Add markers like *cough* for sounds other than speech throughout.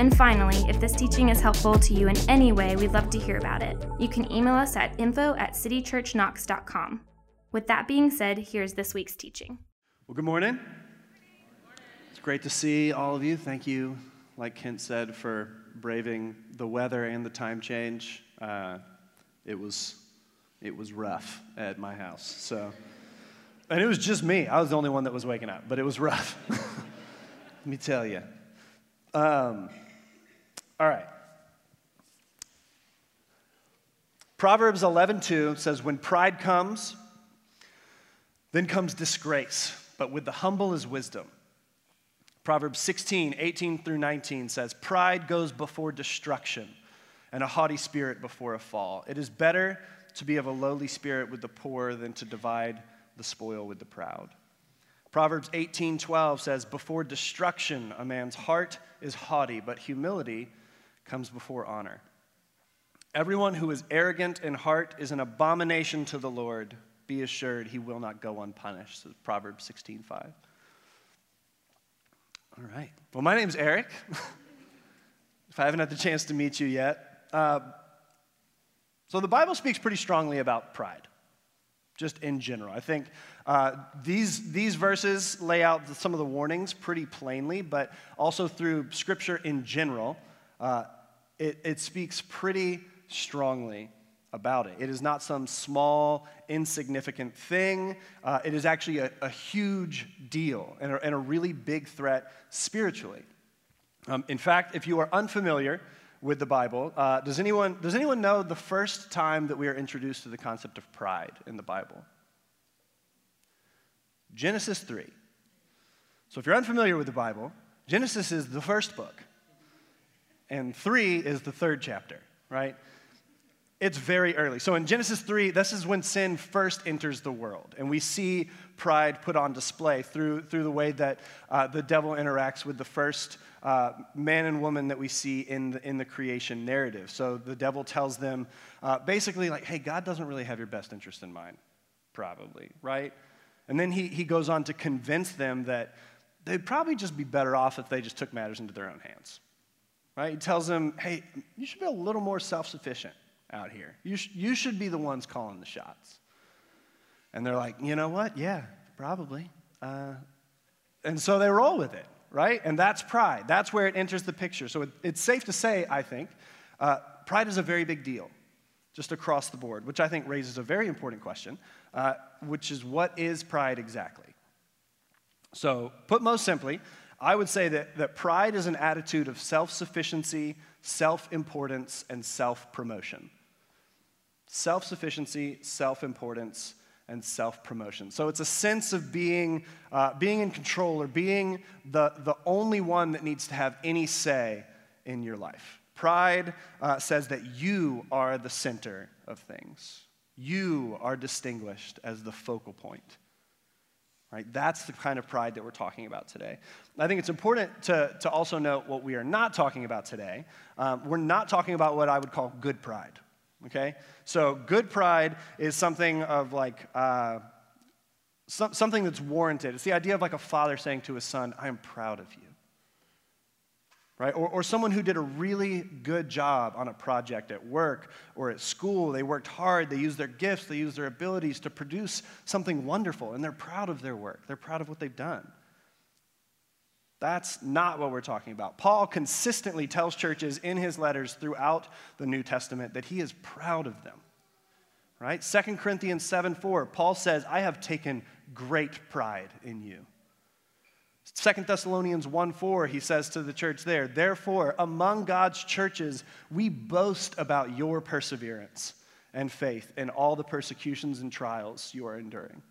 And finally, if this teaching is helpful to you in any way, we'd love to hear about it. You can email us at info at citychurchknox.com. With that being said, here's this week's teaching. Well, good morning. It's great to see all of you. Thank you, like Kent said, for braving the weather and the time change. Uh, it was it was rough at my house. So, and it was just me. I was the only one that was waking up, but it was rough. *laughs* Let me tell you. Um, all right. Proverbs 11:2 says, "When pride comes, then comes disgrace, but with the humble is wisdom." Proverbs 16, 18 through 19 says, Pride goes before destruction, and a haughty spirit before a fall. It is better to be of a lowly spirit with the poor than to divide the spoil with the proud. Proverbs 18, 12 says, Before destruction, a man's heart is haughty, but humility comes before honor. Everyone who is arrogant in heart is an abomination to the Lord. Be assured he will not go unpunished. Says Proverbs 16, 5. All right. Well, my name's Eric. *laughs* if I haven't had the chance to meet you yet. Uh, so, the Bible speaks pretty strongly about pride, just in general. I think uh, these, these verses lay out some of the warnings pretty plainly, but also through Scripture in general, uh, it, it speaks pretty strongly about it. It is not some small, insignificant thing. Uh, it is actually a, a huge deal and a, and a, really big threat spiritually. Um, in fact, if you are unfamiliar with the Bible, uh, does, anyone, does anyone know the first time that we are introduced to the concept of pride in the Bible? Genesis 3. So if you're unfamiliar with the Bible, Genesis is the first book, and 3 is the third chapter, right? It's very early. So in Genesis 3, this is when sin first enters the world. And we see pride put on display through, through the way that uh, the devil interacts with the first uh, man and woman that we see in the, in the creation narrative. So the devil tells them uh, basically, like, hey, God doesn't really have your best interest in mind, probably, right? And then he, he goes on to convince them that they'd probably just be better off if they just took matters into their own hands, right? He tells them, hey, you should be a little more self sufficient out here. You, sh- you should be the ones calling the shots. And they're like, you know what? Yeah, probably. Uh, and so they roll with it, right? And that's pride. That's where it enters the picture. So it, it's safe to say, I think, uh, pride is a very big deal, just across the board, which I think raises a very important question, uh, which is what is pride exactly? So, put most simply, I would say that, that pride is an attitude of self sufficiency, self importance, and self promotion self sufficiency, self importance, and self promotion. So it's a sense of being, uh, being in control or being the, the only one that needs to have any say in your life. Pride uh, says that you are the center of things, you are distinguished as the focal point. Right? That's the kind of pride that we're talking about today. I think it's important to, to also note what we are not talking about today. Um, we're not talking about what I would call good pride okay? So, good pride is something of like, uh, so, something that's warranted. It's the idea of like a father saying to his son, I am proud of you. Right? Or, or someone who did a really good job on a project at work or at school. They worked hard, they used their gifts, they used their abilities to produce something wonderful, and they're proud of their work. They're proud of what they've done. That's not what we're talking about. Paul consistently tells churches in his letters throughout the New Testament that he is proud of them. Right? 2 Corinthians 7 4, Paul says, I have taken great pride in you. 2 Thessalonians 1 4, he says to the church there, Therefore, among God's churches, we boast about your perseverance and faith in all the persecutions and trials you are enduring.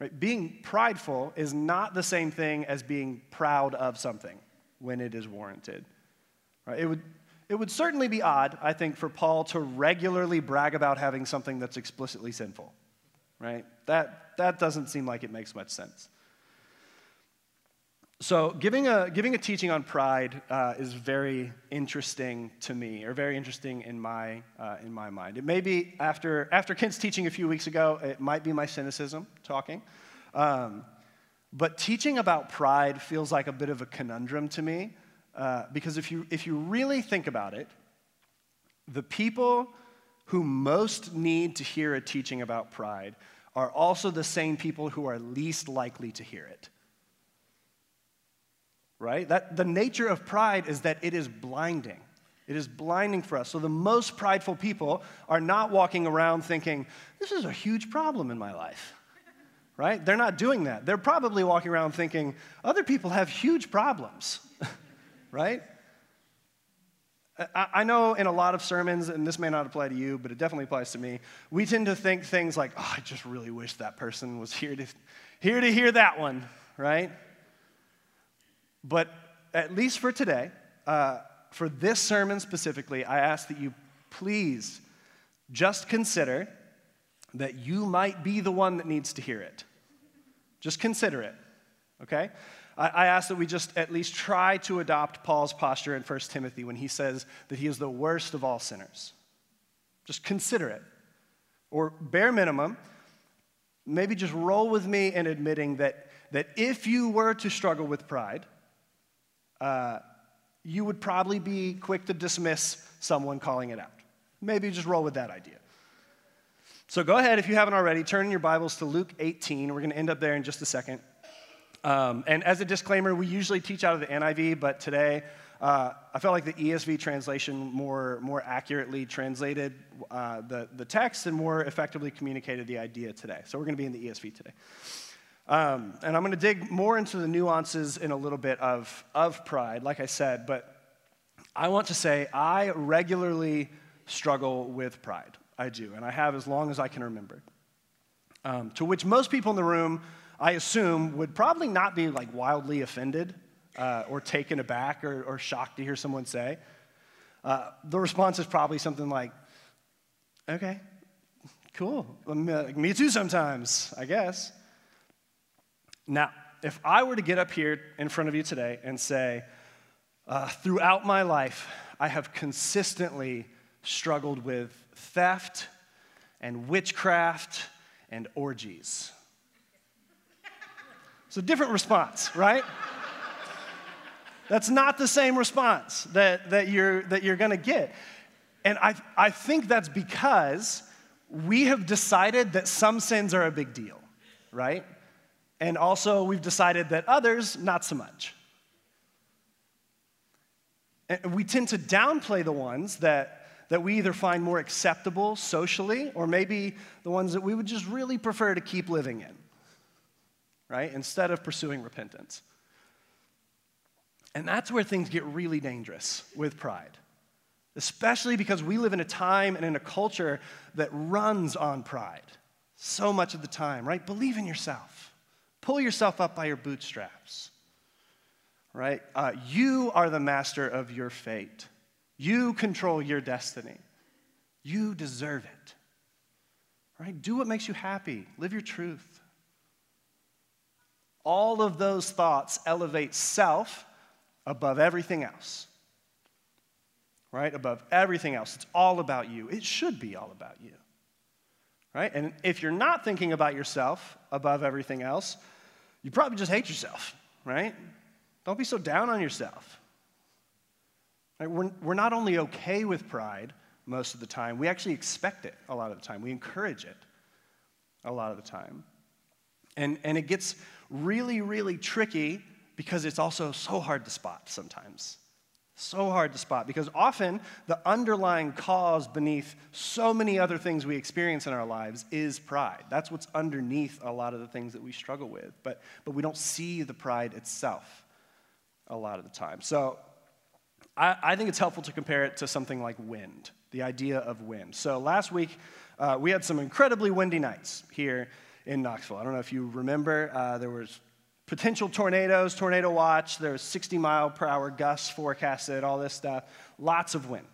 Right? Being prideful is not the same thing as being proud of something when it is warranted. Right? It, would, it would certainly be odd, I think, for Paul to regularly brag about having something that's explicitly sinful, right? That, that doesn't seem like it makes much sense. So, giving a, giving a teaching on pride uh, is very interesting to me, or very interesting in my, uh, in my mind. It may be, after, after Kent's teaching a few weeks ago, it might be my cynicism talking. Um, but teaching about pride feels like a bit of a conundrum to me, uh, because if you, if you really think about it, the people who most need to hear a teaching about pride are also the same people who are least likely to hear it right? That the nature of pride is that it is blinding. It is blinding for us. So the most prideful people are not walking around thinking, this is a huge problem in my life. Right? They're not doing that. They're probably walking around thinking, other people have huge problems. *laughs* right? I know in a lot of sermons, and this may not apply to you, but it definitely applies to me, we tend to think things like, oh, I just really wish that person was *laughs* here to, here to hear that one, right? But at least for today, uh, for this sermon specifically, I ask that you please just consider that you might be the one that needs to hear it. Just consider it, okay? I, I ask that we just at least try to adopt Paul's posture in 1 Timothy when he says that he is the worst of all sinners. Just consider it. Or, bare minimum, maybe just roll with me in admitting that, that if you were to struggle with pride, uh, you would probably be quick to dismiss someone calling it out. Maybe just roll with that idea. So go ahead, if you haven't already, turn your Bibles to Luke 18. We're going to end up there in just a second. Um, and as a disclaimer, we usually teach out of the NIV, but today uh, I felt like the ESV translation more, more accurately translated uh, the, the text and more effectively communicated the idea today. So we're going to be in the ESV today. Um, and I'm going to dig more into the nuances in a little bit of, of pride, like I said, but I want to say I regularly struggle with pride. I do, and I have as long as I can remember. Um, to which most people in the room, I assume, would probably not be like wildly offended uh, or taken aback or, or, shocked to hear someone say. Uh, the response is probably something like, okay, cool. Me too sometimes, I guess. Now, if I were to get up here in front of you today and say, uh, throughout my life, I have consistently struggled with theft and witchcraft and orgies. It's a different response, right? That's not the same response that, that you're, that you're gonna get. And I, I think that's because we have decided that some sins are a big deal, right? And also, we've decided that others, not so much. And we tend to downplay the ones that, that we either find more acceptable socially or maybe the ones that we would just really prefer to keep living in, right? Instead of pursuing repentance. And that's where things get really dangerous with pride, especially because we live in a time and in a culture that runs on pride so much of the time, right? Believe in yourself. Pull yourself up by your bootstraps, right? Uh, you are the master of your fate. You control your destiny. You deserve it, right? Do what makes you happy, live your truth. All of those thoughts elevate self above everything else, right? Above everything else. It's all about you. It should be all about you, right? And if you're not thinking about yourself above everything else, you probably just hate yourself, right? Don't be so down on yourself. Right? We're, we're not only okay with pride most of the time, we actually expect it a lot of the time. We encourage it a lot of the time. And, and it gets really, really tricky because it's also so hard to spot sometimes. So hard to spot because often the underlying cause beneath so many other things we experience in our lives is pride. That's what's underneath a lot of the things that we struggle with. But, but we don't see the pride itself a lot of the time. So I, I think it's helpful to compare it to something like wind, the idea of wind. So last week, uh, we had some incredibly windy nights here in Knoxville. I don't know if you remember, uh, there was potential tornadoes, tornado watch. There's 60 mile per hour gusts forecasted, all this stuff. Lots of wind.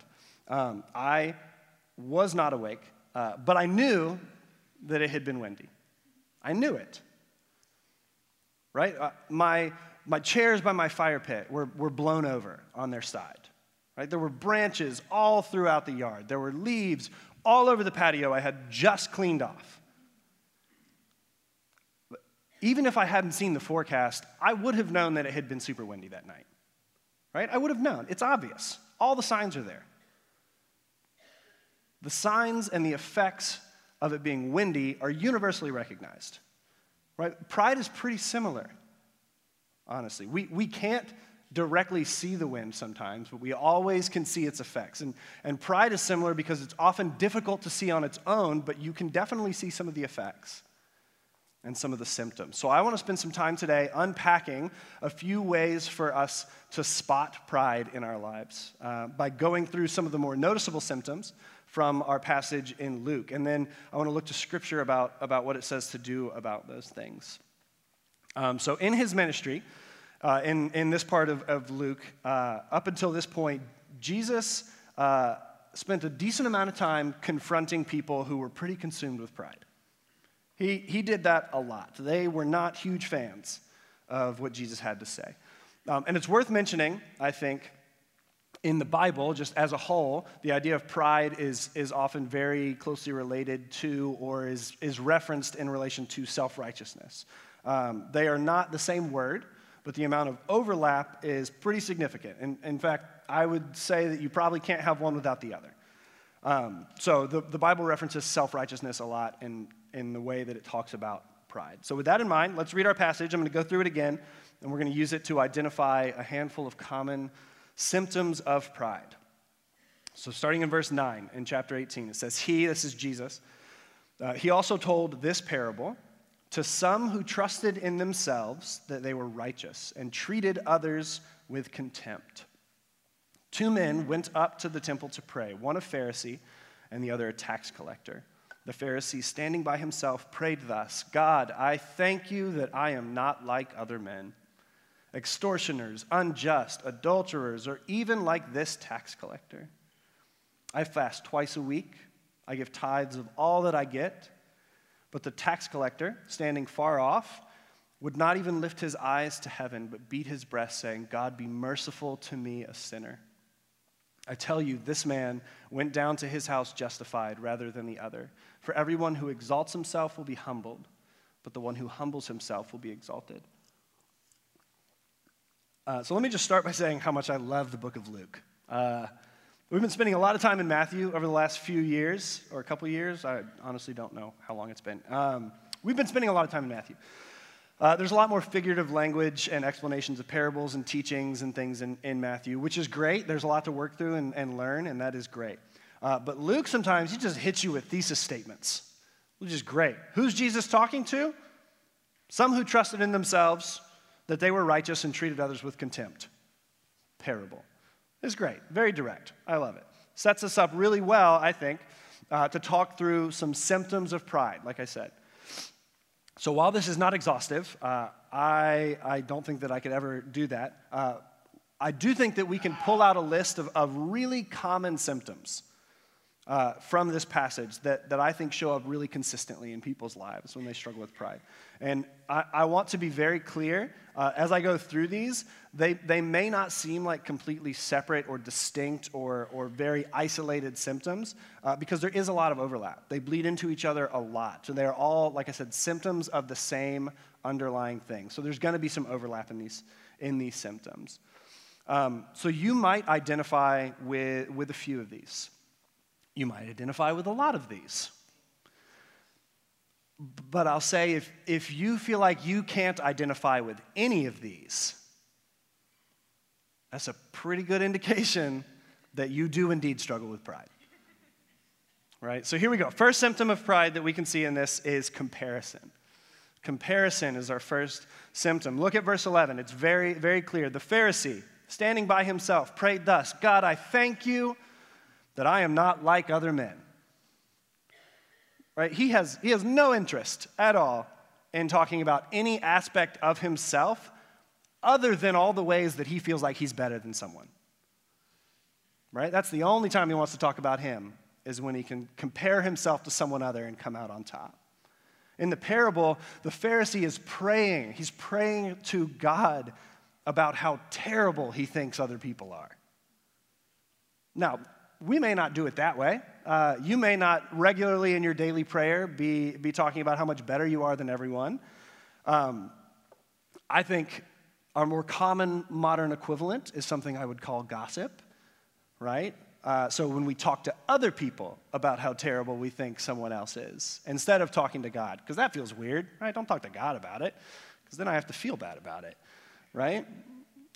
Um, I was not awake, uh, but I knew that it had been windy. I knew it. Right? Uh, my, my chairs by my fire pit were, were blown over on their side. Right? There were branches all throughout the yard. There were leaves all over the patio I had just cleaned off. Even if I hadn't seen the forecast, I would have known that it had been super windy that night. Right? I would have known. It's obvious. All the signs are there. The signs and the effects of it being windy are universally recognized. Right? Pride is pretty similar, honestly. We, we can't directly see the wind sometimes, but we always can see its effects. And, and pride is similar because it's often difficult to see on its own, but you can definitely see some of the effects and some of the symptoms. So I want to spend some time today unpacking a few ways for us to spot pride in our lives uh, by going through some of the more noticeable symptoms from our passage in Luke. And then I want to look to scripture about, about what it says to do about those things. Um, so, in his ministry, uh, in, in this part of, of Luke, uh, up until this point, Jesus uh, spent a decent amount of time confronting people who were pretty consumed with pride. He, he did that a lot. They were not huge fans of what Jesus had to say. Um, and it's worth mentioning, I think, in the Bible, just as a whole, the idea of pride is, is often very closely related to or is, is referenced in relation to self righteousness. Um, they are not the same word, but the amount of overlap is pretty significant. And in fact, I would say that you probably can't have one without the other. Um, so the, the Bible references self righteousness a lot in, in the way that it talks about pride. So, with that in mind, let's read our passage. I'm going to go through it again, and we're going to use it to identify a handful of common symptoms of pride. So, starting in verse 9 in chapter 18, it says, He, this is Jesus, uh, he also told this parable to some who trusted in themselves that they were righteous and treated others with contempt. Two men went up to the temple to pray, one a Pharisee and the other a tax collector. The Pharisee, standing by himself, prayed thus God, I thank you that I am not like other men extortioners, unjust, adulterers, or even like this tax collector. I fast twice a week. I give tithes of all that I get. But the tax collector, standing far off, would not even lift his eyes to heaven, but beat his breast, saying, God, be merciful to me, a sinner. I tell you, this man went down to his house justified rather than the other. For everyone who exalts himself will be humbled, but the one who humbles himself will be exalted. Uh, so let me just start by saying how much I love the book of Luke. Uh, we've been spending a lot of time in Matthew over the last few years, or a couple years. I honestly don't know how long it's been. Um, we've been spending a lot of time in Matthew. Uh, there's a lot more figurative language and explanations of parables and teachings and things in, in Matthew, which is great. There's a lot to work through and, and learn, and that is great. Uh, but Luke sometimes he just hits you with thesis statements, which is great. Who's Jesus talking to? Some who trusted in themselves that they were righteous and treated others with contempt. Parable. It's great, very direct. I love it. Sets us up really well, I think, uh, to talk through some symptoms of pride, like I said. So while this is not exhaustive, uh, I, I don't think that I could ever do that. Uh, I do think that we can pull out a list of, of really common symptoms uh, from this passage that, that I think show up really consistently in people's lives when they struggle with pride. And I, I want to be very clear uh, as I go through these, they, they may not seem like completely separate or distinct or, or very isolated symptoms uh, because there is a lot of overlap. They bleed into each other a lot. So they're all, like I said, symptoms of the same underlying thing. So there's going to be some overlap in these, in these symptoms. Um, so you might identify with, with a few of these. You might identify with a lot of these. But I'll say if, if you feel like you can't identify with any of these, that's a pretty good indication that you do indeed struggle with pride. Right? So here we go. First symptom of pride that we can see in this is comparison. Comparison is our first symptom. Look at verse 11. It's very, very clear. The Pharisee, standing by himself, prayed thus God, I thank you that I am not like other men. Right? He has, he has no interest at all in talking about any aspect of himself other than all the ways that he feels like he's better than someone. Right? That's the only time he wants to talk about him, is when he can compare himself to someone other and come out on top. In the parable, the Pharisee is praying. He's praying to God about how terrible he thinks other people are. Now, we may not do it that way. Uh, you may not regularly in your daily prayer be, be talking about how much better you are than everyone. Um, I think our more common modern equivalent is something I would call gossip, right? Uh, so when we talk to other people about how terrible we think someone else is, instead of talking to God, because that feels weird, right? Don't talk to God about it, because then I have to feel bad about it, right?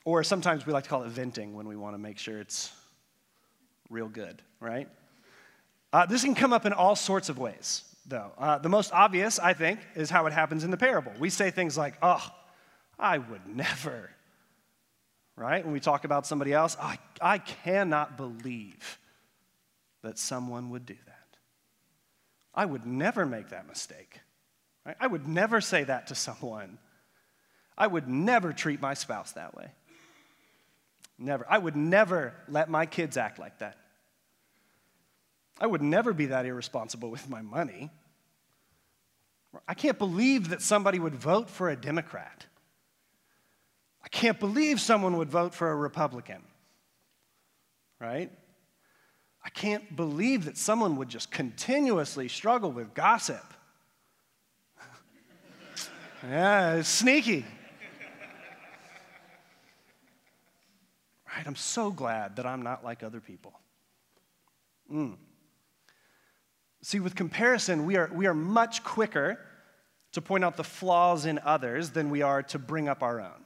Or sometimes we like to call it venting when we want to make sure it's real good, right? Uh, this can come up in all sorts of ways, though. Uh, the most obvious, I think, is how it happens in the parable. We say things like, oh, I would never, right? When we talk about somebody else, I, I cannot believe that someone would do that. I would never make that mistake. Right? I would never say that to someone. I would never treat my spouse that way. Never. I would never let my kids act like that. I would never be that irresponsible with my money. I can't believe that somebody would vote for a Democrat. I can't believe someone would vote for a Republican. Right? I can't believe that someone would just continuously struggle with gossip. *laughs* yeah, it's sneaky. Right? I'm so glad that I'm not like other people. Mm. See, with comparison, we are, we are much quicker to point out the flaws in others than we are to bring up our own.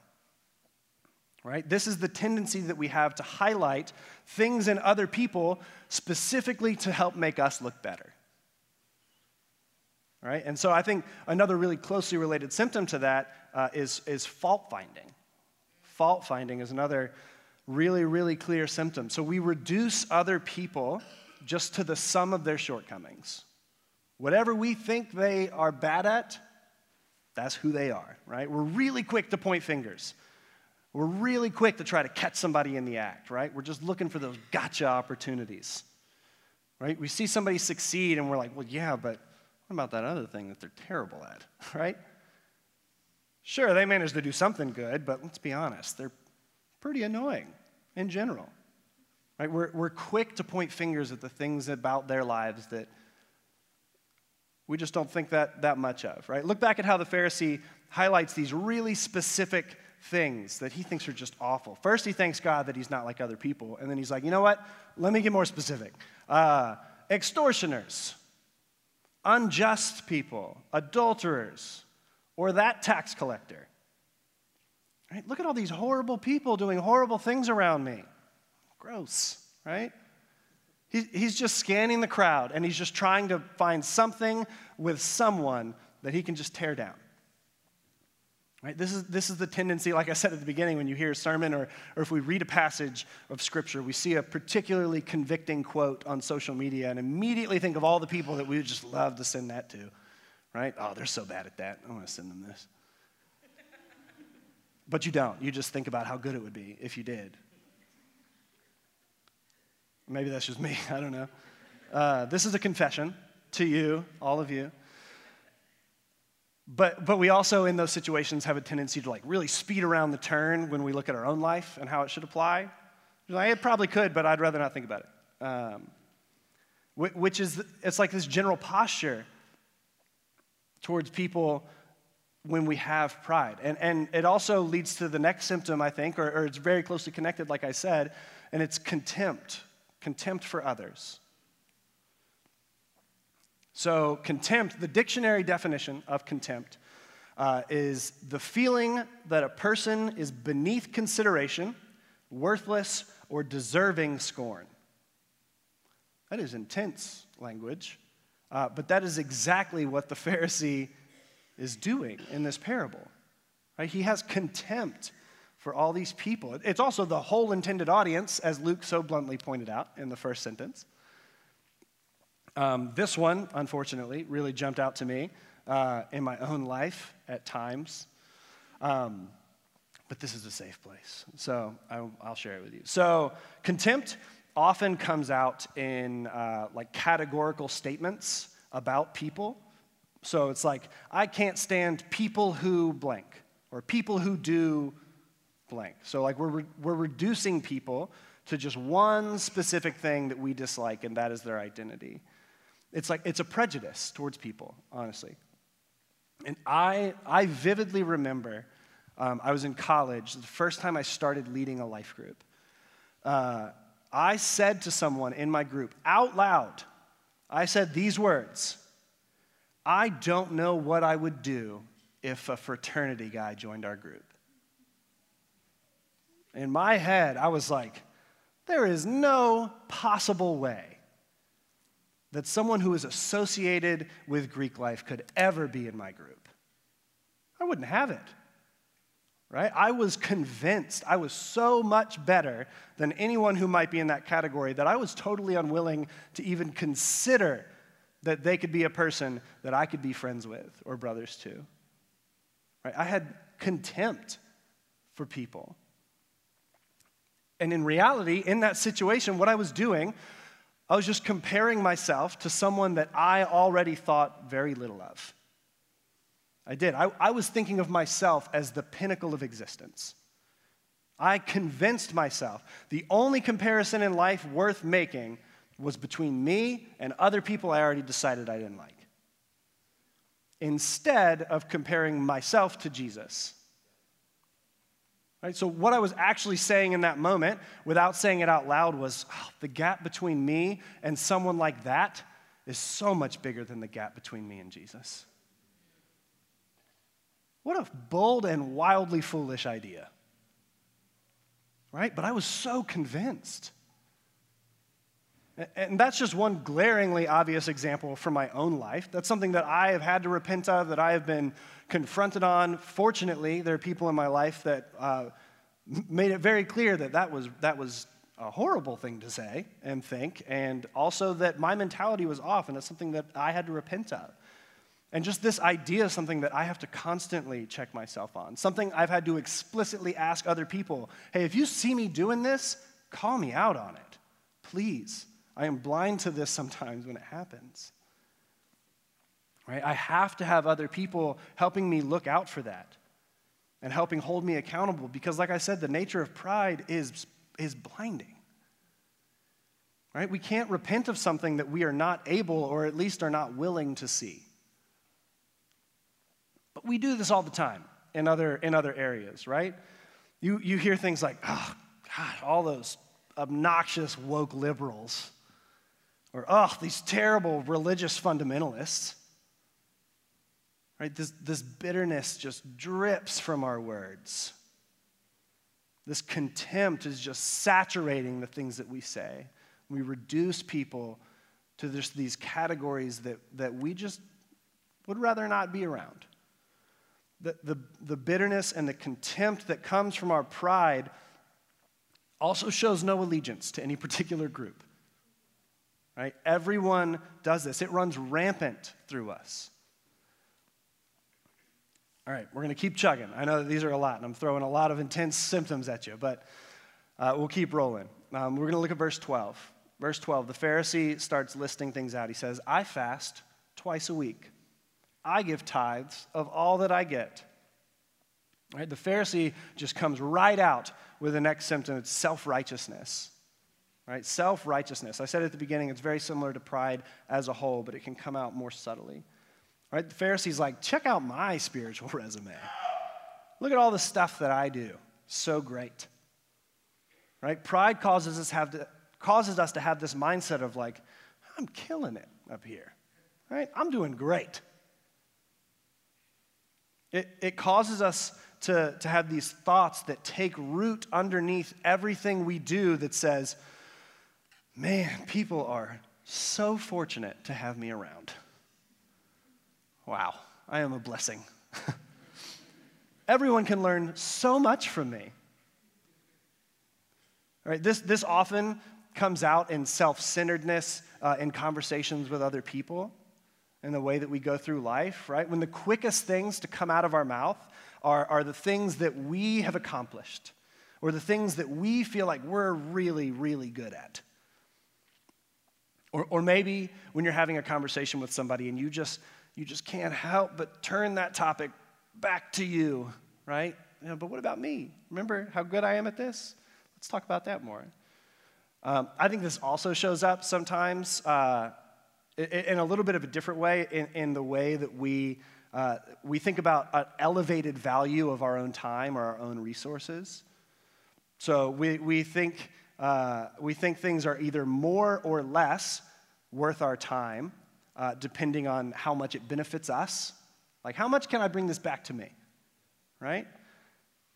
Right? This is the tendency that we have to highlight things in other people specifically to help make us look better. Right? And so I think another really closely related symptom to that uh, is is fault finding. Fault finding is another really, really clear symptom. So we reduce other people just to the sum of their shortcomings. Whatever we think they are bad at, that's who they are, right? We're really quick to point fingers. We're really quick to try to catch somebody in the act, right? We're just looking for those gotcha opportunities, right? We see somebody succeed and we're like, well, yeah, but what about that other thing that they're terrible at, *laughs* right? Sure, they managed to do something good, but let's be honest, they're pretty annoying in general. Right? We're, we're quick to point fingers at the things about their lives that we just don't think that, that much of, right? Look back at how the Pharisee highlights these really specific things that he thinks are just awful. First, he thanks God that he's not like other people. And then he's like, you know what? Let me get more specific. Uh, extortioners, unjust people, adulterers, or that tax collector. Right? Look at all these horrible people doing horrible things around me. Gross, right? he's just scanning the crowd and he's just trying to find something with someone that he can just tear down. Right? This, is, this is the tendency, like I said at the beginning, when you hear a sermon or, or if we read a passage of Scripture, we see a particularly convicting quote on social media and immediately think of all the people that we would just love to send that to. Right? Oh, they're so bad at that. I want to send them this. But you don't. You just think about how good it would be if you did. Maybe that's just me. *laughs* I don't know. Uh, this is a confession to you, all of you. But, but we also, in those situations, have a tendency to like really speed around the turn when we look at our own life and how it should apply. Like, it probably could, but I'd rather not think about it. Um, which is, it's like this general posture towards people when we have pride. And, and it also leads to the next symptom, I think, or, or it's very closely connected, like I said, and it's contempt contempt for others. So, contempt, the dictionary definition of contempt uh, is the feeling that a person is beneath consideration, worthless, or deserving scorn. That is intense language, uh, but that is exactly what the *laughs* Pharisee is doing in this parable. Right? He has contempt for all these people. It's also the whole intended audience, as Luke so bluntly pointed out in the first sentence. Um, this one, unfortunately, really jumped out to me. uh, in my own life at times. Um, but this is a safe place. So I, will share it with you. So, contempt often comes out in uh, like categorical statements about people. So it's like, I can't stand people who blank, or people who do blank. So, like, we're, re- we're reducing people to just one specific thing that we dislike, and that is their identity. It's like, it's a prejudice towards people, honestly. And I, I vividly remember um, I was in college, the first time I started leading a life group. Uh, I said to someone in my group out loud, I said these words I don't know what I would do if a fraternity guy joined our group. In my head, I was like, there is no possible way that someone who is associated with Greek life could ever be in my group. I wouldn't have it right? I was convinced I was so much better than anyone who might be in that category that I was totally unwilling to even consider that they could be a person that I could be friends with or brothers to. Right? I had contempt for people. And in reality, in that situation, what I was doing, I was just comparing myself to someone that I already thought very little of. I did. I, I was thinking of myself as the pinnacle of existence. I convinced myself the only comparison in life worth making was between me and other people I already decided I didn't like. Instead of comparing myself to Jesus. Right? So, what I was actually saying in that moment, without saying it out loud, was oh, the gap between me and someone like that is so much bigger than the gap between me and Jesus. What a bold and wildly foolish idea. Right? But I was so convinced. And that's just one glaringly obvious example from my own life. That's something that I have had to repent of, that I have been confronted on. Fortunately, there are people in my life that uh, made it very clear that that was, that was a horrible thing to say and think, and also that my mentality was off, and it's something that I had to repent of. And just this idea is something that I have to constantly check myself on, something I've had to explicitly ask other people hey, if you see me doing this, call me out on it, please. I am blind to this sometimes when it happens. Right? I have to have other people helping me look out for that and helping hold me accountable because, like I said, the nature of pride is, is blinding. Right? We can't repent of something that we are not able or at least are not willing to see. But we do this all the time in other, in other areas, right? You, you hear things like, oh, God, all those obnoxious woke liberals, or, oh, these terrible religious fundamentalists. Right? This, this bitterness just drips from our words. This contempt is just saturating the things that we say. We reduce people to just these categories that, that we just would rather not be around the, the, the bitterness and the contempt that comes from our pride also shows no allegiance to any particular group. Right? Everyone does this. It runs rampant through us. All right, we're going to keep chugging. I know that these are a lot, and I'm throwing a lot of intense symptoms at you, but uh, we'll keep rolling. Um, we're going to look at verse 12. Verse 12, the Pharisee starts listing things out. He says, I fast twice a week. I give tithes of all that I get. Right? The Pharisee just comes right out with the next symptom it's self righteousness. Right? Self righteousness. I said at the beginning, it's very similar to pride as a whole, but it can come out more subtly. Right? The Pharisee's like, check out my spiritual *laughs* resume. Look at all the stuff that I do. So great. Right? Pride causes us, have to, causes us to have this mindset of like, I'm killing it up here. Right? I'm doing great. It, it causes us to, to have these thoughts that take root underneath everything we do that says, man, people are so fortunate to have me around. Wow, I am a blessing. *laughs* Everyone can learn so much from me. All right, this, this often comes out in self centeredness uh, in conversations with other people. in the way that we go through life, right? When the quickest things to come out of our mouth are, are the things that we have accomplished or the things that we feel like we're really, really good at. Or, or maybe when you're having a conversation with somebody and you just, you just can't help but turn that topic back to you, right? You know, but what about me? Remember how good I am at this? Let's talk about that more. Um, I think this also shows up sometimes uh, in a little bit of a different way in, in the way that we, uh, we think about an elevated value of our own time or our own resources. So we, we, think, uh, we think things are either more or less worth our time, uh, depending on how much it benefits us. Like, how much can I bring this back to me? Right?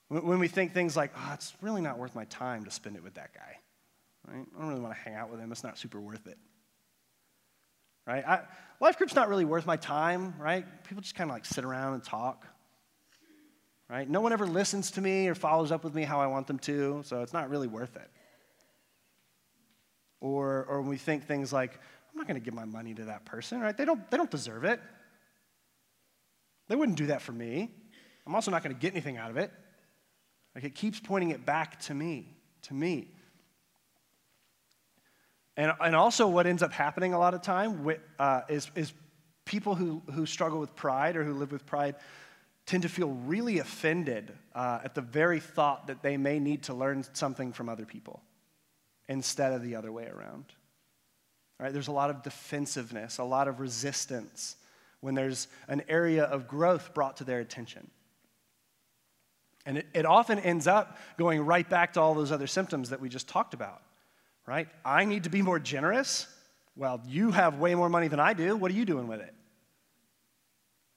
When we think things like, oh, it's really not worth my time to spend it with that guy. Right? I don't really want to hang out with him. It's not super worth it right? I, life group's not really worth my time, right? People just kind of like sit around and talk, right? No one ever listens to me or follows up with me how I want them to, so it's not really worth it. Or, or when we think things like, I'm not going to give my money to that person, right? They don't, they don't deserve it. They wouldn't do that for me. I'm also not going to get anything out of it. Like it keeps pointing it back to me, to me. And, and also, what ends up happening a lot of time uh, is, is people who, who struggle with pride or who live with pride tend to feel really offended uh, at the very thought that they may need to learn something from other people instead of the other way around. Right? There's a lot of defensiveness, a lot of resistance when there's an area of growth brought to their attention. And it, it often ends up going right back to all those other symptoms that we just talked about right? I need to be more generous. Well, you have way more money than I do. What are you doing with it?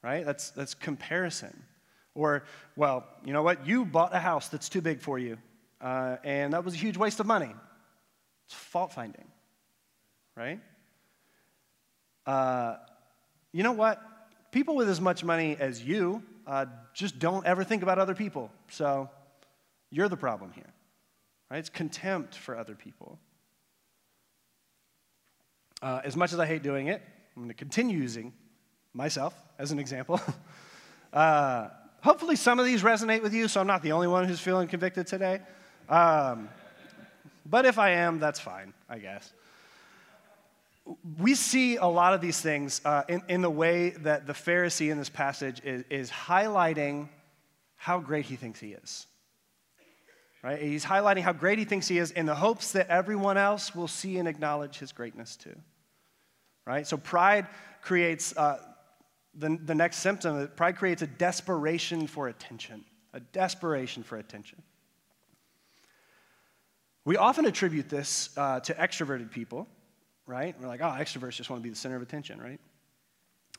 Right? That's, that's comparison. Or, well, you know what? You bought a house that's too big for you, uh, and that was a huge waste of money. It's fault finding, right? Uh, you know what? People with as much money as you uh, just don't ever think about other people. So you're the problem here, right? It's contempt for other people. Uh, as much as I hate doing it, I'm going to continue using myself as an example. *laughs* uh, hopefully, some of these resonate with you, so I'm not the only one who's feeling convicted today. Um, but if I am, that's fine, I guess. We see a lot of these things uh, in, in the way that the Pharisee in this passage is, is highlighting how great he thinks he is. Right? He's highlighting how great he thinks he is in the hopes that everyone else will see and acknowledge his greatness too. Right? So pride creates uh, the, the next symptom. Pride creates a desperation for attention, a desperation for attention. We often attribute this uh, to extroverted people, right? We're like, oh, extroverts just want to be the center of attention, right?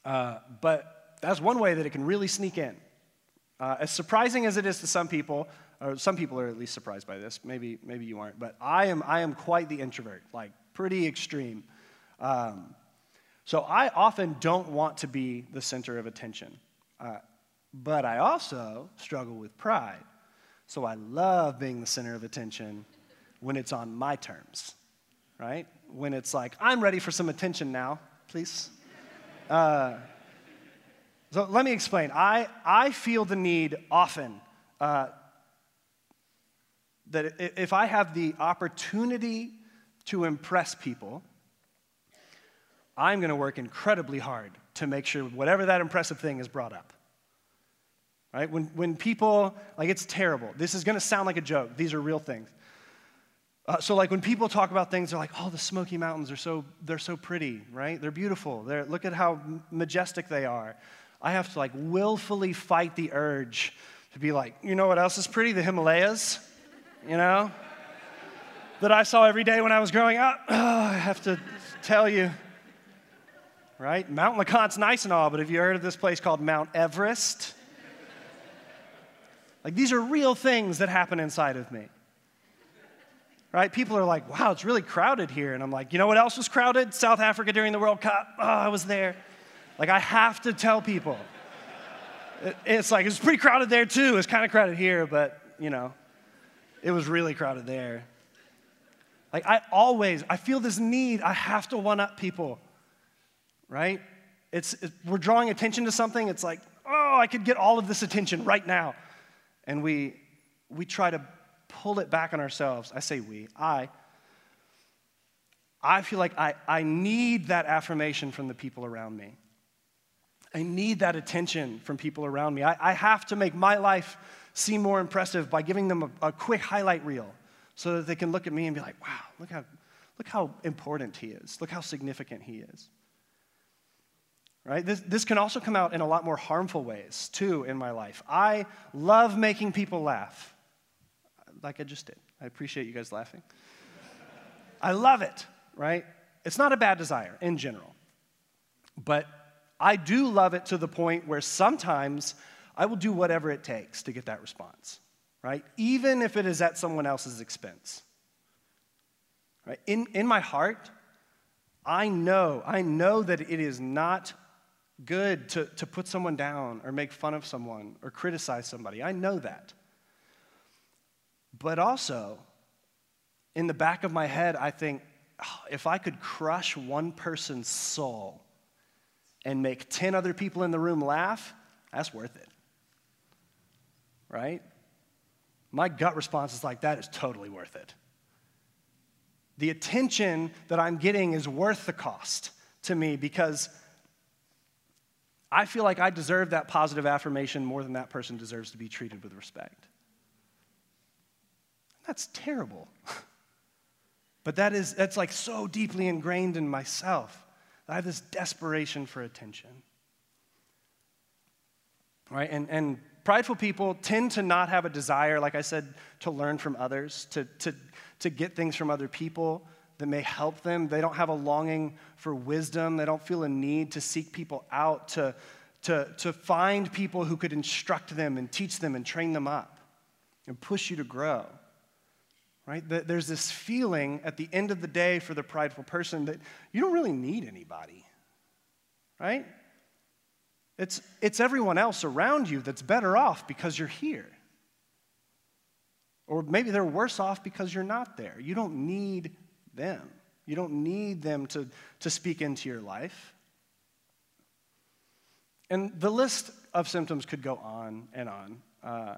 Uh, but that's one way that it can really sneak in. Uh, as surprising as it is to some people, or some people are at least surprised by this. Maybe, maybe you aren't, but I am, I am quite the introvert, like pretty extreme. Um, so I often don't want to be the center of attention. Uh, but I also struggle with pride. So I love being the center of attention when it's on my terms, right? When it's like, I'm ready for some attention now, please. Uh, so let me explain. I, I feel the need often uh, that if I have the opportunity to impress people, I'm going to work incredibly hard to make sure whatever that impressive thing is brought up. Right? When, when people, like, it's terrible. This is going to sound like a joke. These are real things. Uh, so, like, when people talk about things, they're like, oh, the Smoky Mountains are so, they're so pretty, right? They're beautiful. They're, look at how majestic they are. I have to, like, willfully fight the urge to be like, you know what else is pretty? The Himalayas you know, that I saw every day when I was growing up. Oh, *sighs* I have to tell you, right? Mount LeConte's nice and all, but have you heard of this place called Mount Everest? Like, these are real things that happen inside of me. Right? People are like, wow, it's really crowded here. And I'm like, you know what else was crowded? South Africa during the World Cup. Oh, I was there. Like, I have to tell people. It's like, it's pretty crowded there too. It's kind of crowded here, but, you know, it was really crowded there. Like, I always, I feel this need. I have to one up people, right? It's, it, we're drawing attention to something. It's like, oh, I could get all of this attention right now. And we, we try to pull it back on ourselves. I say we, I. I feel like I, I need that affirmation from the people around me. I need that attention from people around me. I, I have to make my life seem more impressive by giving them a, a quick highlight reel so that they can look at me and be like, wow, look how, look how important he is. Look how significant he is. Right? This, this can also come out in a lot more harmful ways, too, in my life. I love making people laugh, like I just did. I appreciate you guys laughing. I love it, right? It's not a bad desire in general. But I do love it to the point where sometimes I will do whatever it takes to get that response, right? Even if it is at someone else's expense. Right? In, in my heart, I know, I know that it is not good to, to put someone down or make fun of someone or criticize somebody. I know that. But also, in the back of my head, I think oh, if I could crush one person's soul and make 10 other people in the room laugh, that's worth it. Right? My gut response is like, that is totally worth it. The attention that I'm getting is worth the cost to me because I feel like I deserve that positive affirmation more than that person deserves to be treated with respect. That's terrible. *laughs* but that is, that's like so deeply ingrained in myself. I have this desperation for attention. Right? And, and prideful people tend to not have a desire, like I said, to learn from others, to, to, to get things from other people that may help them. They don't have a longing for wisdom. They don't feel a need to seek people out, to, to, to find people who could instruct them and teach them and train them up and push you to grow. Right? There's this feeling at the end of the day for the prideful person that you don't really need anybody. Right? It's, it's everyone else around you that's better off because you're here. Or maybe they're worse off because you're not there. You don't need them. You don't need them to, to speak into your life. And the list of symptoms could go on and on. Uh,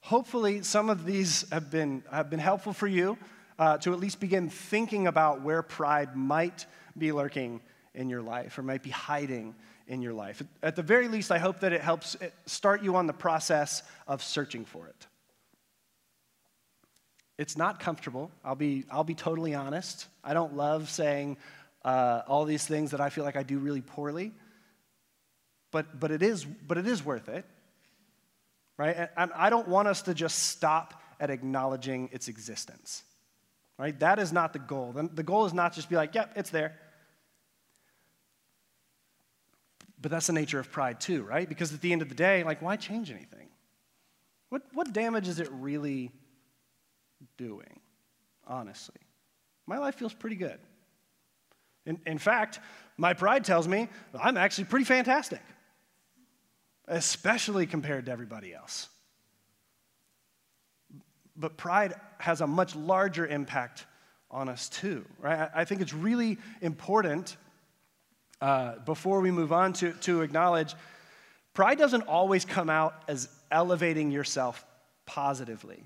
hopefully, some of these have been, have been helpful for you uh, to at least begin thinking about where pride might be lurking in your life or might be hiding in your life. At the very least, I hope that it helps start you on the process of searching for it. It's not comfortable. I'll be, I'll be totally honest. I don't love saying uh, all these things that I feel like I do really poorly, but, but, it, is, but it is worth it, right? And I don't want us to just stop at acknowledging its existence, right? That is not the goal. The goal is not just be like, yep, it's there. But that's the nature of pride too, right? Because at the end of the day, like, why change anything? What, what damage is it really doing, honestly. My life feels pretty good. In, in fact, my pride tells me I'm actually pretty fantastic, especially compared to everybody else. But pride has a much larger impact on us too, right? I think it's really important uh, before we move on to, to acknowledge pride doesn't always come out as elevating yourself positively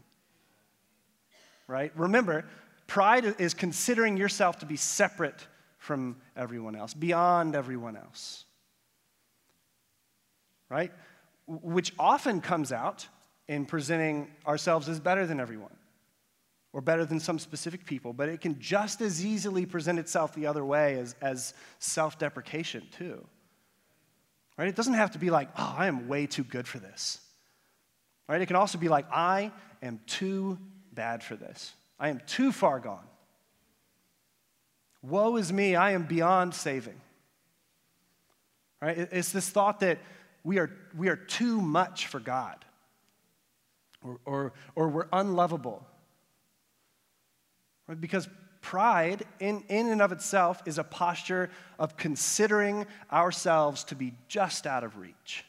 right? Remember, pride is considering yourself to be separate from everyone else, beyond everyone else, right? Which often comes out in presenting ourselves as better than everyone or better than some specific people, but it can just as easily present itself the other way as, as self deprecation, too. Right? It doesn't have to be like, oh, I am way too good for this. Right? It can also be like, I am too bad for this. I am too far gone. Woe is me, I am beyond saving. Right? It's this thought that we are, we are too much for God or, or, or we're unlovable. Right? Because pride, in, in and of itself, is a posture of considering ourselves to be just out of reach.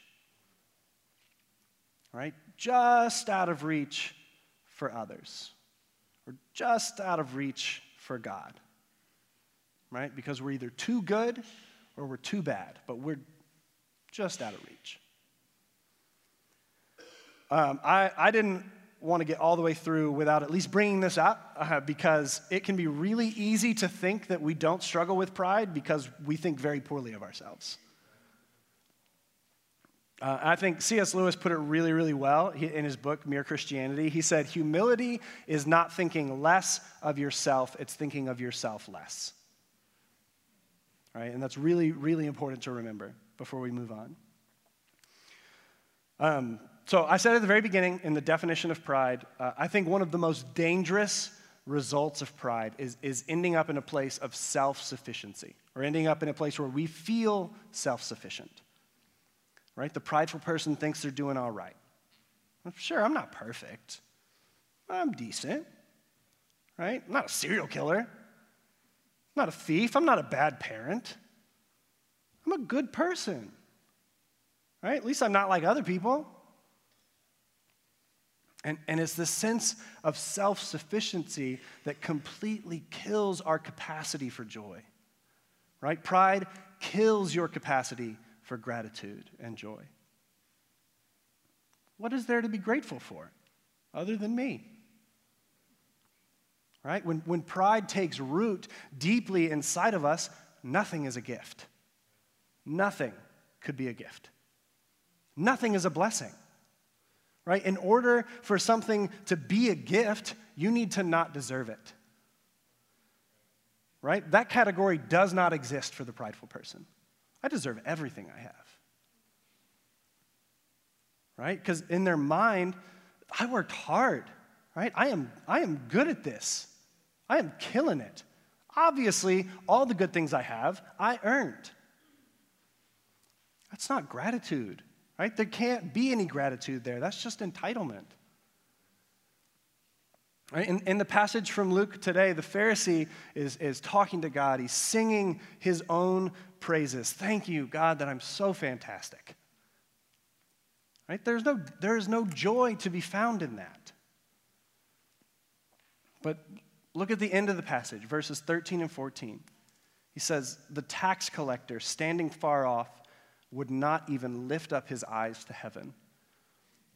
Right? Just out of reach for others. We're just out of reach for God, right? Because we're either too good or we're too bad, but we're just out of reach. Um, I, I didn't want to get all the way through without at least bringing this up uh, because it can be really easy to think that we don't struggle with pride because we think very poorly of ourselves. Uh, I think C.S. Lewis put it really, really well in his book, Mere Christianity. He said, Humility is not thinking less of yourself, it's thinking of yourself less. Right? And that's really, really important to remember before we move on. Um, so, I said at the very beginning in the definition of pride, uh, I think one of the most dangerous results of pride is, is ending up in a place of self sufficiency, or ending up in a place where we feel self sufficient. Right? The prideful person thinks they're doing all right. Sure, I'm not perfect. I'm decent. Right? I'm not a serial killer. I'm not a thief. I'm not a bad parent. I'm a good person. Right? At least I'm not like other people. And, and it's this sense of self sufficiency that completely kills our capacity for joy. Right? Pride kills your capacity for gratitude and joy. What is there to be grateful for other than me? Right? When, when pride takes root deeply inside of us, nothing is a gift. Nothing could be a gift. Nothing is a blessing right? In order for something to be a gift, you need to not deserve it. Right? That category does not exist for the prideful person. I deserve everything I have. Right? Because in their mind, I worked hard, right? I am, I am good at this. I am killing it. Obviously, all the good things I have, I earned. That's not gratitude right? There can't be any gratitude there. That's just entitlement. Right? In, in the passage from Luke today, the Pharisee is, is talking to God. He's singing his own praises. Thank you, God, that I'm so fantastic. Right? There's no, there is no joy to be found in that. But look at the end of the passage, verses 13 and 14. He says, The tax collector, standing far off, would not even lift up his eyes to heaven,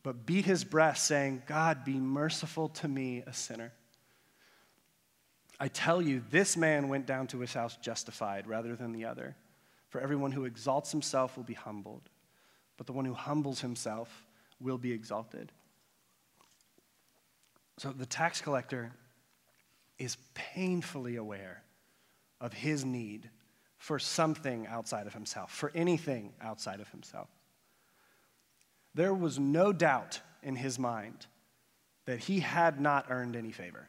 but beat his breast, saying, God, be merciful to me, a sinner. I tell you, this man went down to his house justified rather than the other. For everyone who exalts himself will be humbled, but the one who humbles himself will be exalted. So the tax collector is painfully aware of his need for something outside of himself, for anything outside of himself. There was no doubt in his mind that he had not earned any favor.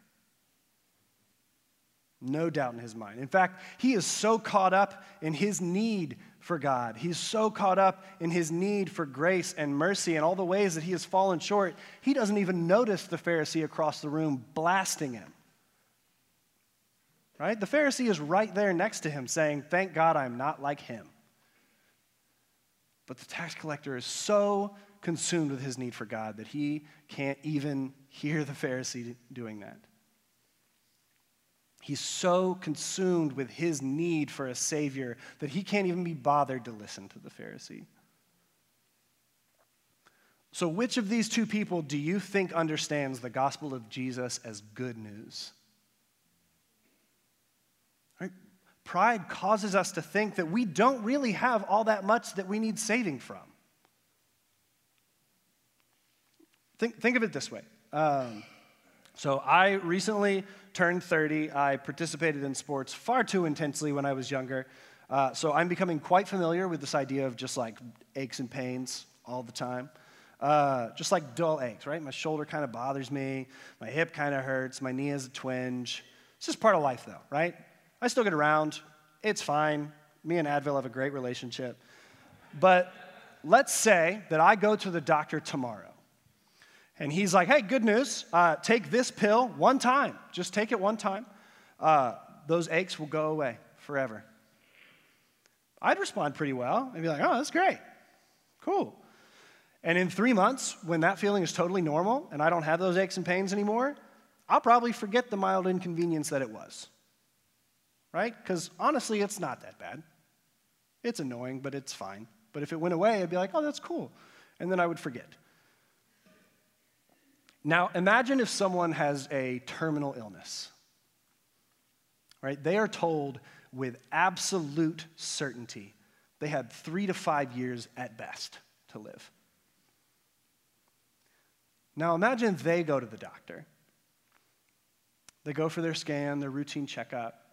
No doubt in his mind. In fact, he is so caught up in his need for God. He's so caught up in his need for grace and mercy and all the ways that he has fallen short, he doesn't even notice the Pharisee across the room blasting him right? The Pharisee is right there next to him saying, Thank God I'm not like him. But the tax collector is so consumed with his need for God that he can't even hear the Pharisee doing that. He's so consumed with his need for a Savior that he can't even be bothered to listen to the Pharisee. So, which of these two people do you think understands the gospel of Jesus as good news? Pride causes us to think that we don't really have all that much that we need saving from. Think, think of it this way. Um, so, I recently turned 30. I participated in sports far too intensely when I was younger. Uh, so, I'm becoming quite familiar with this idea of just like aches and pains all the time. Uh, just like dull aches, right? My shoulder kind of bothers me, my hip kind of hurts, my knee has a twinge. It's just part of life, though, right? I still get around. It's fine. Me and Advil have a great relationship. But let's say that I go to the doctor tomorrow. And he's like, hey, good news. Uh, take this pill one time. Just take it one time. Uh, those aches will go away forever. I'd respond pretty well. I'd be like, oh, that's great. Cool. And in three months, when that feeling is totally normal and I don't have those aches and pains anymore, I'll probably forget the mild inconvenience that it was right? Because honestly, it's not that bad. It's annoying, but it's fine. But if it went away, I'd be like, oh, that's cool. And then I would forget. Now, imagine if someone has a terminal illness, right? They are told with absolute certainty they had three to five years at best to live. Now, imagine they go to the doctor. They go for their scan, their routine checkup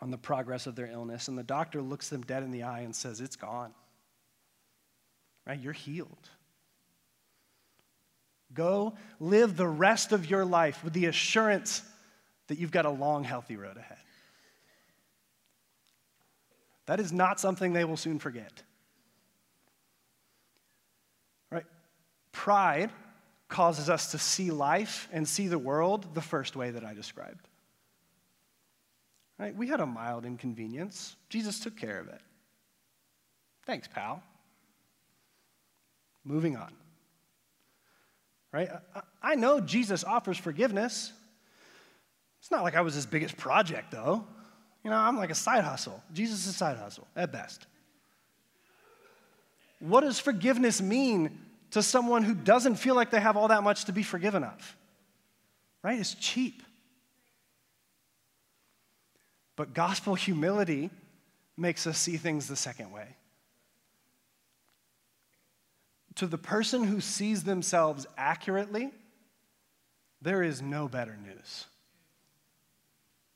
on the progress of their illness, and the doctor looks them dead in the eye and says, It's gone. Right? You're healed. Go live the rest of your life with the assurance that you've got a long, healthy road ahead. That is not something they will soon forget. Right? Pride causes us to see life and see the world the first way that I described. Right? We had a mild inconvenience. Jesus took care of it. Thanks, pal. Moving on. Right? I know Jesus offers forgiveness. It's not like I was his biggest project, though. You know, I'm like a side hustle. Jesus is a side hustle at best. What does forgiveness mean to someone who doesn't feel like they have all that much to be forgiven of? Right? It's cheap. But gospel humility makes us see things the second way. To the person who sees themselves accurately, there is no better news.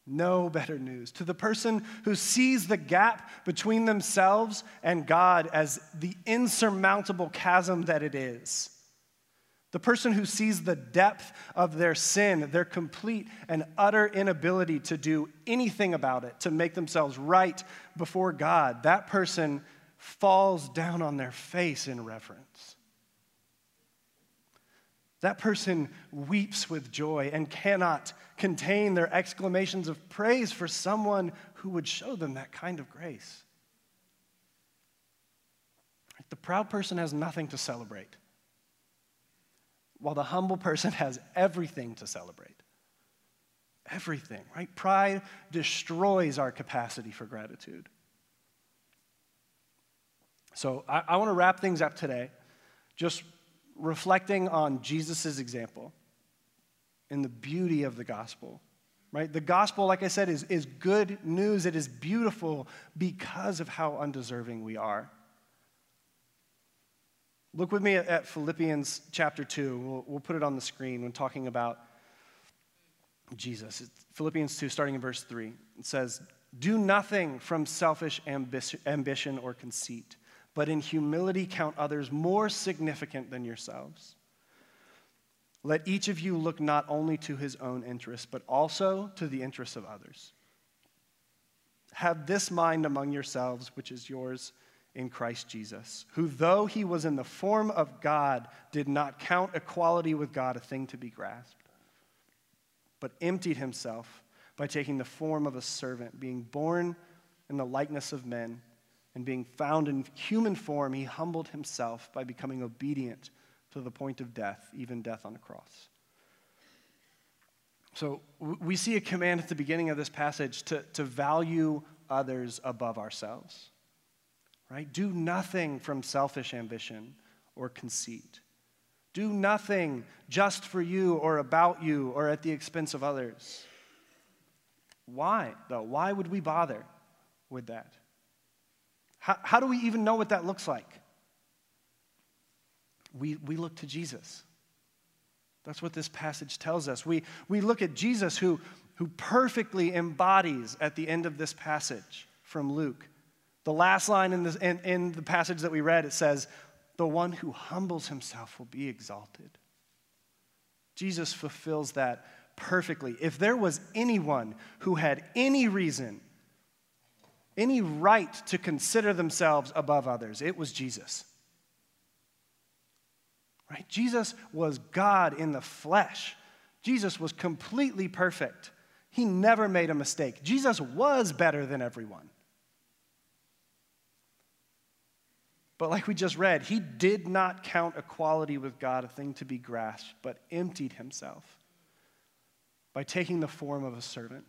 No better news. To the person who sees the gap between themselves and God as the insurmountable chasm that it is. The person who sees the depth of their sin, their complete and utter inability to do anything about it, to make themselves right before God, that person falls down on their face in reverence. That person weeps with joy and cannot contain their exclamations of praise for someone who would show them that kind of grace. The proud person has nothing to celebrate, while the humble person *laughs* has everything to celebrate. Everything, right? Pride destroys our capacity for gratitude. So I, I want to wrap things up today just reflecting on Jesus' example and the beauty of the gospel. Right? The gospel, like I said, is, is good news. It is beautiful because of how undeserving we are. Look with me at, Philippians chapter 2. We'll, we'll, put it on the screen when talking about Jesus. It's Philippians 2, starting in verse 3. It says, Do nothing from selfish ambition or conceit but in humility count others more significant than yourselves. Let each of you look not only to his own interests, but also to the interests of others. Have this mind among yourselves, which is yours in Christ Jesus, who, though he was in the form of God, did not count equality with God a thing to be grasped, but emptied himself by taking the form of a servant, being born in the likeness of men and being found in human form, he humbled himself by becoming obedient to the point of death, even death on the cross. So we see a command at the beginning of this passage to, to value others above ourselves. Right? Do nothing from selfish ambition or conceit. Do nothing just for you or about you or at the expense of others. Why, though? Why would we bother with that? How, how do we even know what that looks like? We, we look to Jesus. That's what this passage tells us. We, we look at Jesus, who, who perfectly embodies at the end of this passage from Luke. The last line in, this, in, in the passage that we read, it says, The one who humbles himself will be exalted. Jesus fulfills that perfectly. If there was anyone who had any reason any right to consider themselves above others. It was Jesus. Right? Jesus was God in the flesh. Jesus was completely perfect. He never made a mistake. Jesus was better than everyone. But like we just read, he did not count equality with God a thing to be grasped, but emptied himself by taking the form of a servant.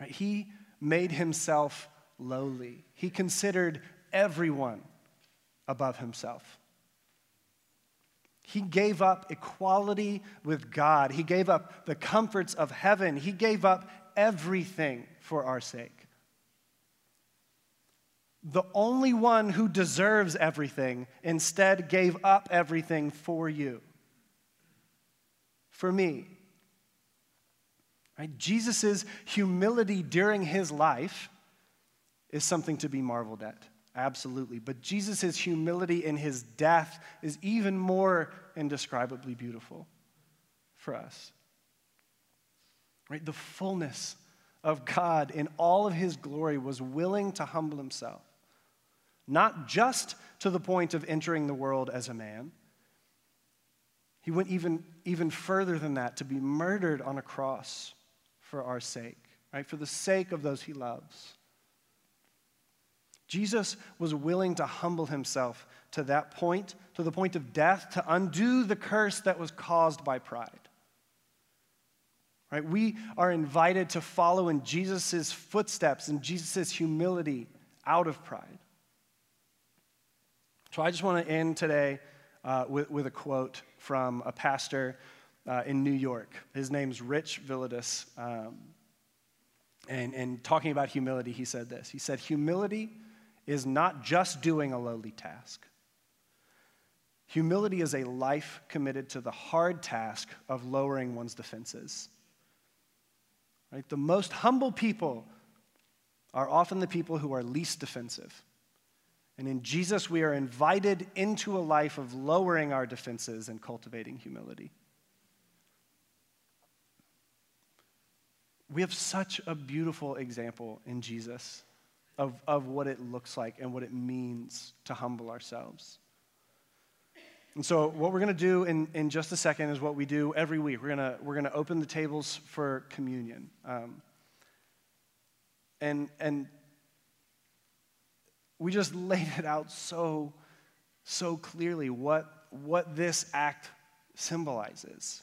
Right? He made himself lowly. He considered everyone above himself. He gave up equality with God. He gave up the comforts of heaven. He gave up everything for our sake. The only one who deserves everything instead gave up everything for you, for me. Right? Jesus' humility during his life is something to be marveled at. Absolutely. But Jesus' humility in his death is even more indescribably beautiful for us. Right? The fullness of God in all of his glory was willing to humble himself, not just to the point of entering the world as a man. He went even, even further than that to be murdered on a cross for our sake, right? For the sake of those he loves. Jesus was willing to humble himself to that point, to the point of death, to undo the curse that was caused by pride. Right? We are invited to follow in Jesus' footsteps and Jesus' humility out of pride. So I just want to end today uh, with, with, a quote from a pastor uh, in New York. His name's Rich Villodas. Um, and, and talking about humility, he said this He said, Humility is not just doing a lowly task. Humility is a life committed to the hard task of lowering one's defenses. Right? The most humble people are often the people who are least defensive. And in Jesus, we are invited into a life of lowering our defenses and cultivating humility. We have such a beautiful example in Jesus of, of what it looks like and what it means to humble ourselves. And so, what we're going to do in, in just a second is what we do every week. We're going we're to open the tables for communion. Um, and, and we just *laughs* laid it out so, so clearly what, what this act symbolizes.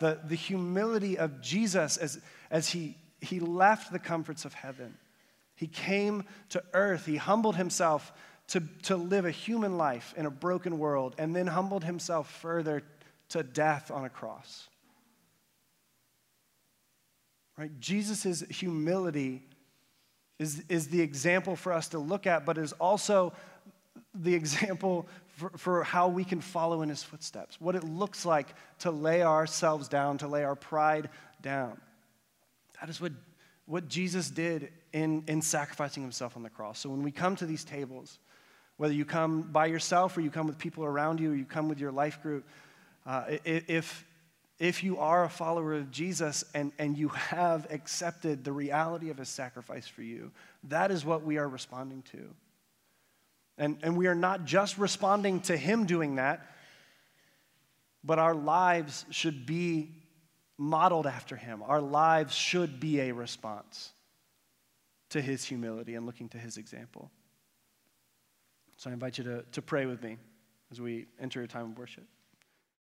The, the humility of Jesus as, as he, he left the comforts of heaven he came to earth, he humbled himself to, to live a human life in a broken world, and then humbled himself further to death on a cross. Right? Jesus' humility is, is the example for us to look at, but is also the *laughs* example for, for how we can follow in his footsteps, what it looks like to lay ourselves down, to lay our pride down. That is what, what Jesus did in, in sacrificing himself on the cross. So when we come to these tables, whether you come by yourself or you come with people around you or you come with your life group, uh, if, if you are a follower of Jesus and, and you have accepted the reality of his sacrifice for you, that is what we are responding to. And, and we are not just responding to him doing that, but our lives should be modeled after him. Our lives should be a response to his humility and looking to his example. So I invite you to, to pray with me as we enter a time of worship.